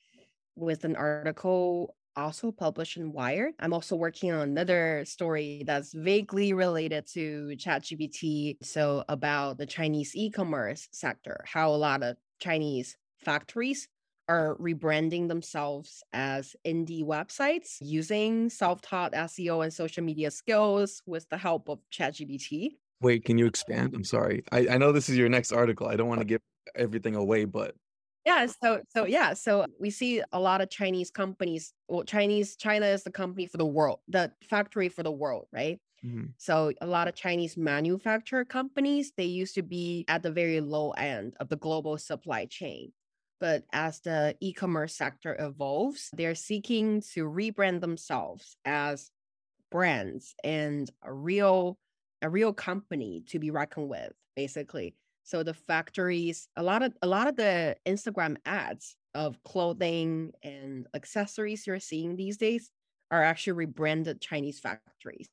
with an article also published in Wired. I'm also working on another story that's vaguely related to ChatGPT. So, about the Chinese e commerce sector, how a lot of Chinese factories are rebranding themselves as indie websites using self-taught SEO and social media skills with the help of ChatGPT. Wait, can you expand? I'm sorry. I, I know this is your next article. I don't want to give everything away, but yeah, so so yeah, so we see a lot of Chinese companies. Well, Chinese China is the company for the world, the factory for the world, right? Mhm. So a lot of Chinese manufacturer companies, they used to be at the very low end of the global supply chain. But as the e-commerce sector evolves, they're seeking to rebrand themselves as brands and a real a real company to be reckoned with, basically. So the factories, a lot of a lot of the Instagram ads of clothing and accessories you're seeing these days are actually rebranded Chinese factories.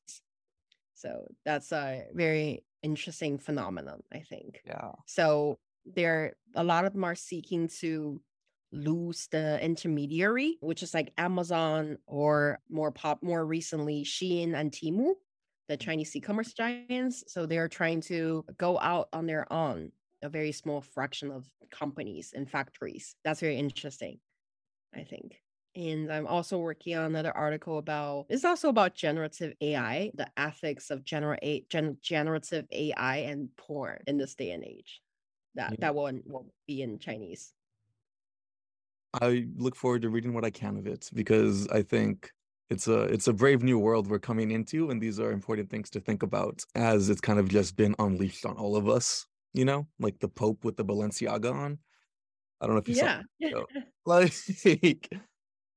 So that's a very interesting phenomenon, I think. yeah. So there a lot of them are seeking to lose the intermediary, which is like Amazon or more pop more recently Shein and Temu, the Chinese e-commerce giants. So they're trying to go out on their own, a very small fraction of companies and factories. That's very interesting, I think. And I'm also working on another article about it's also about generative AI, the ethics of gen- generative AI and porn in this day and age. That Yeah. that one will be in Chinese. I look forward to reading what I can of it because I think it's a it's a brave new world we're coming into, and these are important things to think about as it's kind of just been unleashed on all of us. You know, like the Pope with the Balenciaga on. I don't know if you saw Yeah. So, like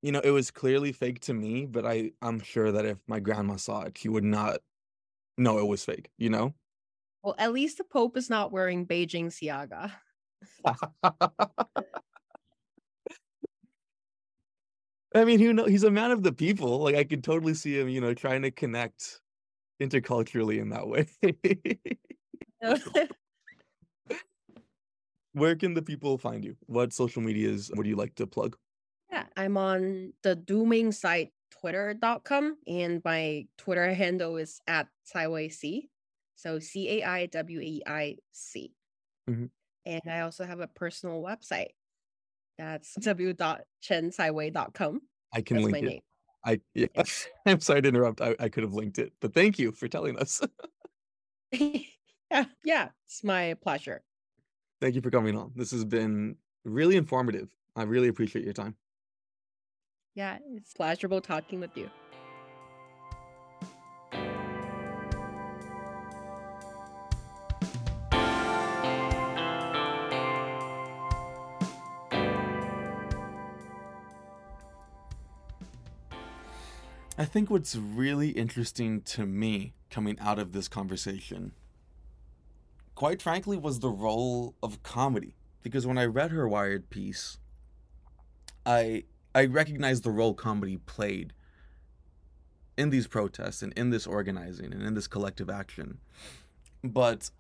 you know it was clearly fake to me but i i'm sure that if my grandma saw it she would not know it was fake you know Well, at least the Pope is not wearing Beijing Siaga. i mean who know he's a man of the people like i could totally see him you know trying to connect interculturally in that way where can the people find you what social medias would you like to plug yeah, I'm on the dooming site twitter.com and my Twitter handle is at Caiwei C. So C A I W E I C. Mhm. And I also have a personal website. That's w.chencaiwei.com. i can That's my link it name. i yeah. i'm sorry to interrupt I, I could have linked it but thank you for telling us yeah, yeah, it's my pleasure. thank you for coming on this has been really informative i really appreciate your time Yeah, it's pleasurable talking with you. I think what's really interesting to me coming out of this conversation, quite frankly, was the role of comedy. Because when I read her Wired piece, I I recognized the role comedy played in these protests and in this organizing and in this collective action. But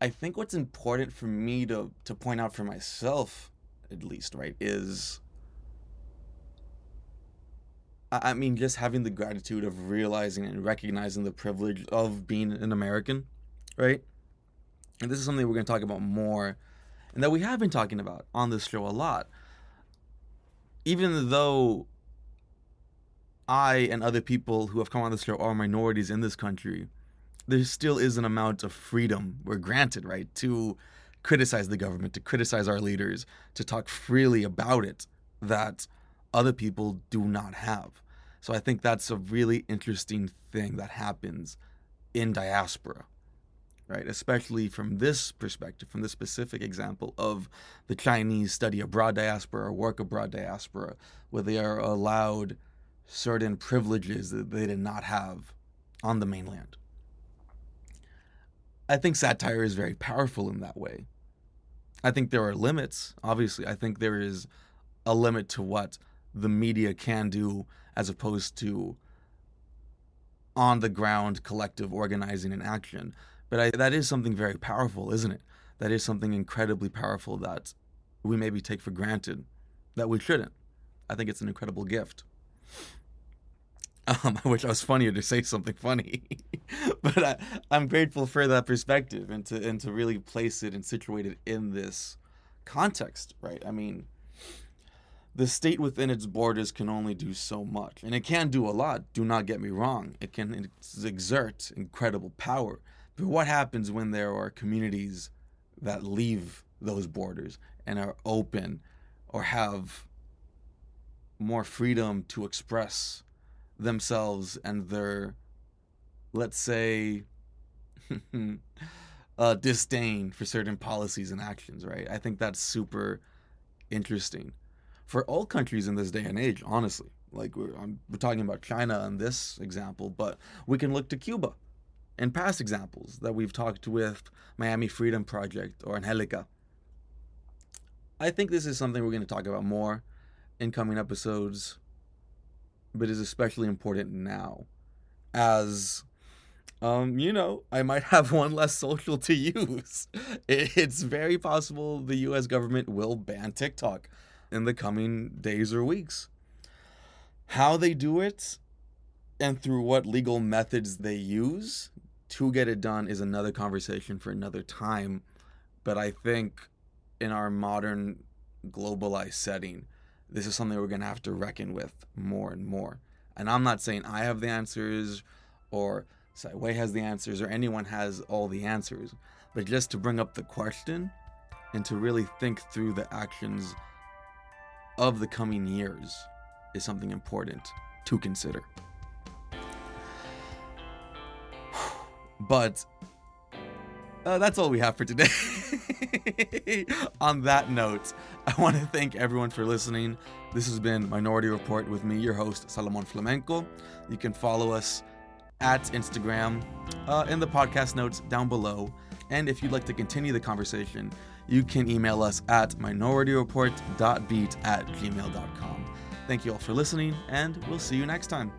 I think what's important for me to to point out for myself, at least, right, is I mean, just having the gratitude of realizing and recognizing the privilege of being an American, right? And this is something we're going to talk about more and that we have been talking about on this show a lot. Even though I and other people who have come on this show are minorities in this country, there still is an amount of freedom we're granted, right? To criticize the government, to criticize our leaders, to talk freely about it that other people do not have. So I think that's a really interesting thing that happens in diaspora, right? Especially from this perspective, from this specific example of the Chinese study abroad diaspora or work abroad diaspora, where they are allowed certain privileges that they did not have on the mainland. I think satire is very powerful in that way. I think there are limits. Obviously, I think there is a limit to what the media can do as opposed to on the ground collective organizing and action. But I, that is something very powerful, isn't it? That is something incredibly powerful that we maybe take for granted that we shouldn't. I think it's an incredible gift. Um, I wish I was funnier to say something funny, but I, I'm grateful for that perspective and to and to really place it and situate it in this context, right? I mean, the state within its borders can only do so much. And it can do a lot, do not get me wrong. It can exert incredible power. But what happens when there are communities that leave those borders and are open or have more freedom to express themselves and their, let's say, uh, disdain for certain policies and actions, right? I think that's super interesting for all countries in this day and age, honestly. Like we're, we're talking about China in this example, but we can look to Cuba and past examples that we've talked with Miami Freedom Project or Angelica. I think this is something we're going to talk about more in coming episodes, but is especially important now as um, you know, I might have one less social to use. It's very possible the US government will ban TikTok in the coming days or weeks. How they do it and through what legal methods they use to get it done is another conversation for another time. But I think in our modern globalized setting, this is something we're going to have to reckon with more and more. And I'm not saying I have the answers or Wei has the answers or anyone has all the answers, but just to bring up the question and to really think through the actions of the coming years is something important to consider. But uh, that's all we have for today. On that note, I want to thank everyone for listening. This has been Minority Report with me, your host, Salomon Flamenco. You can follow us at Instagram uh, in the podcast notes down below. And if you'd like to continue the conversation, you can email us at minorityreportbeat at gmail.com. Thank you all for listening, and we'll see you next time.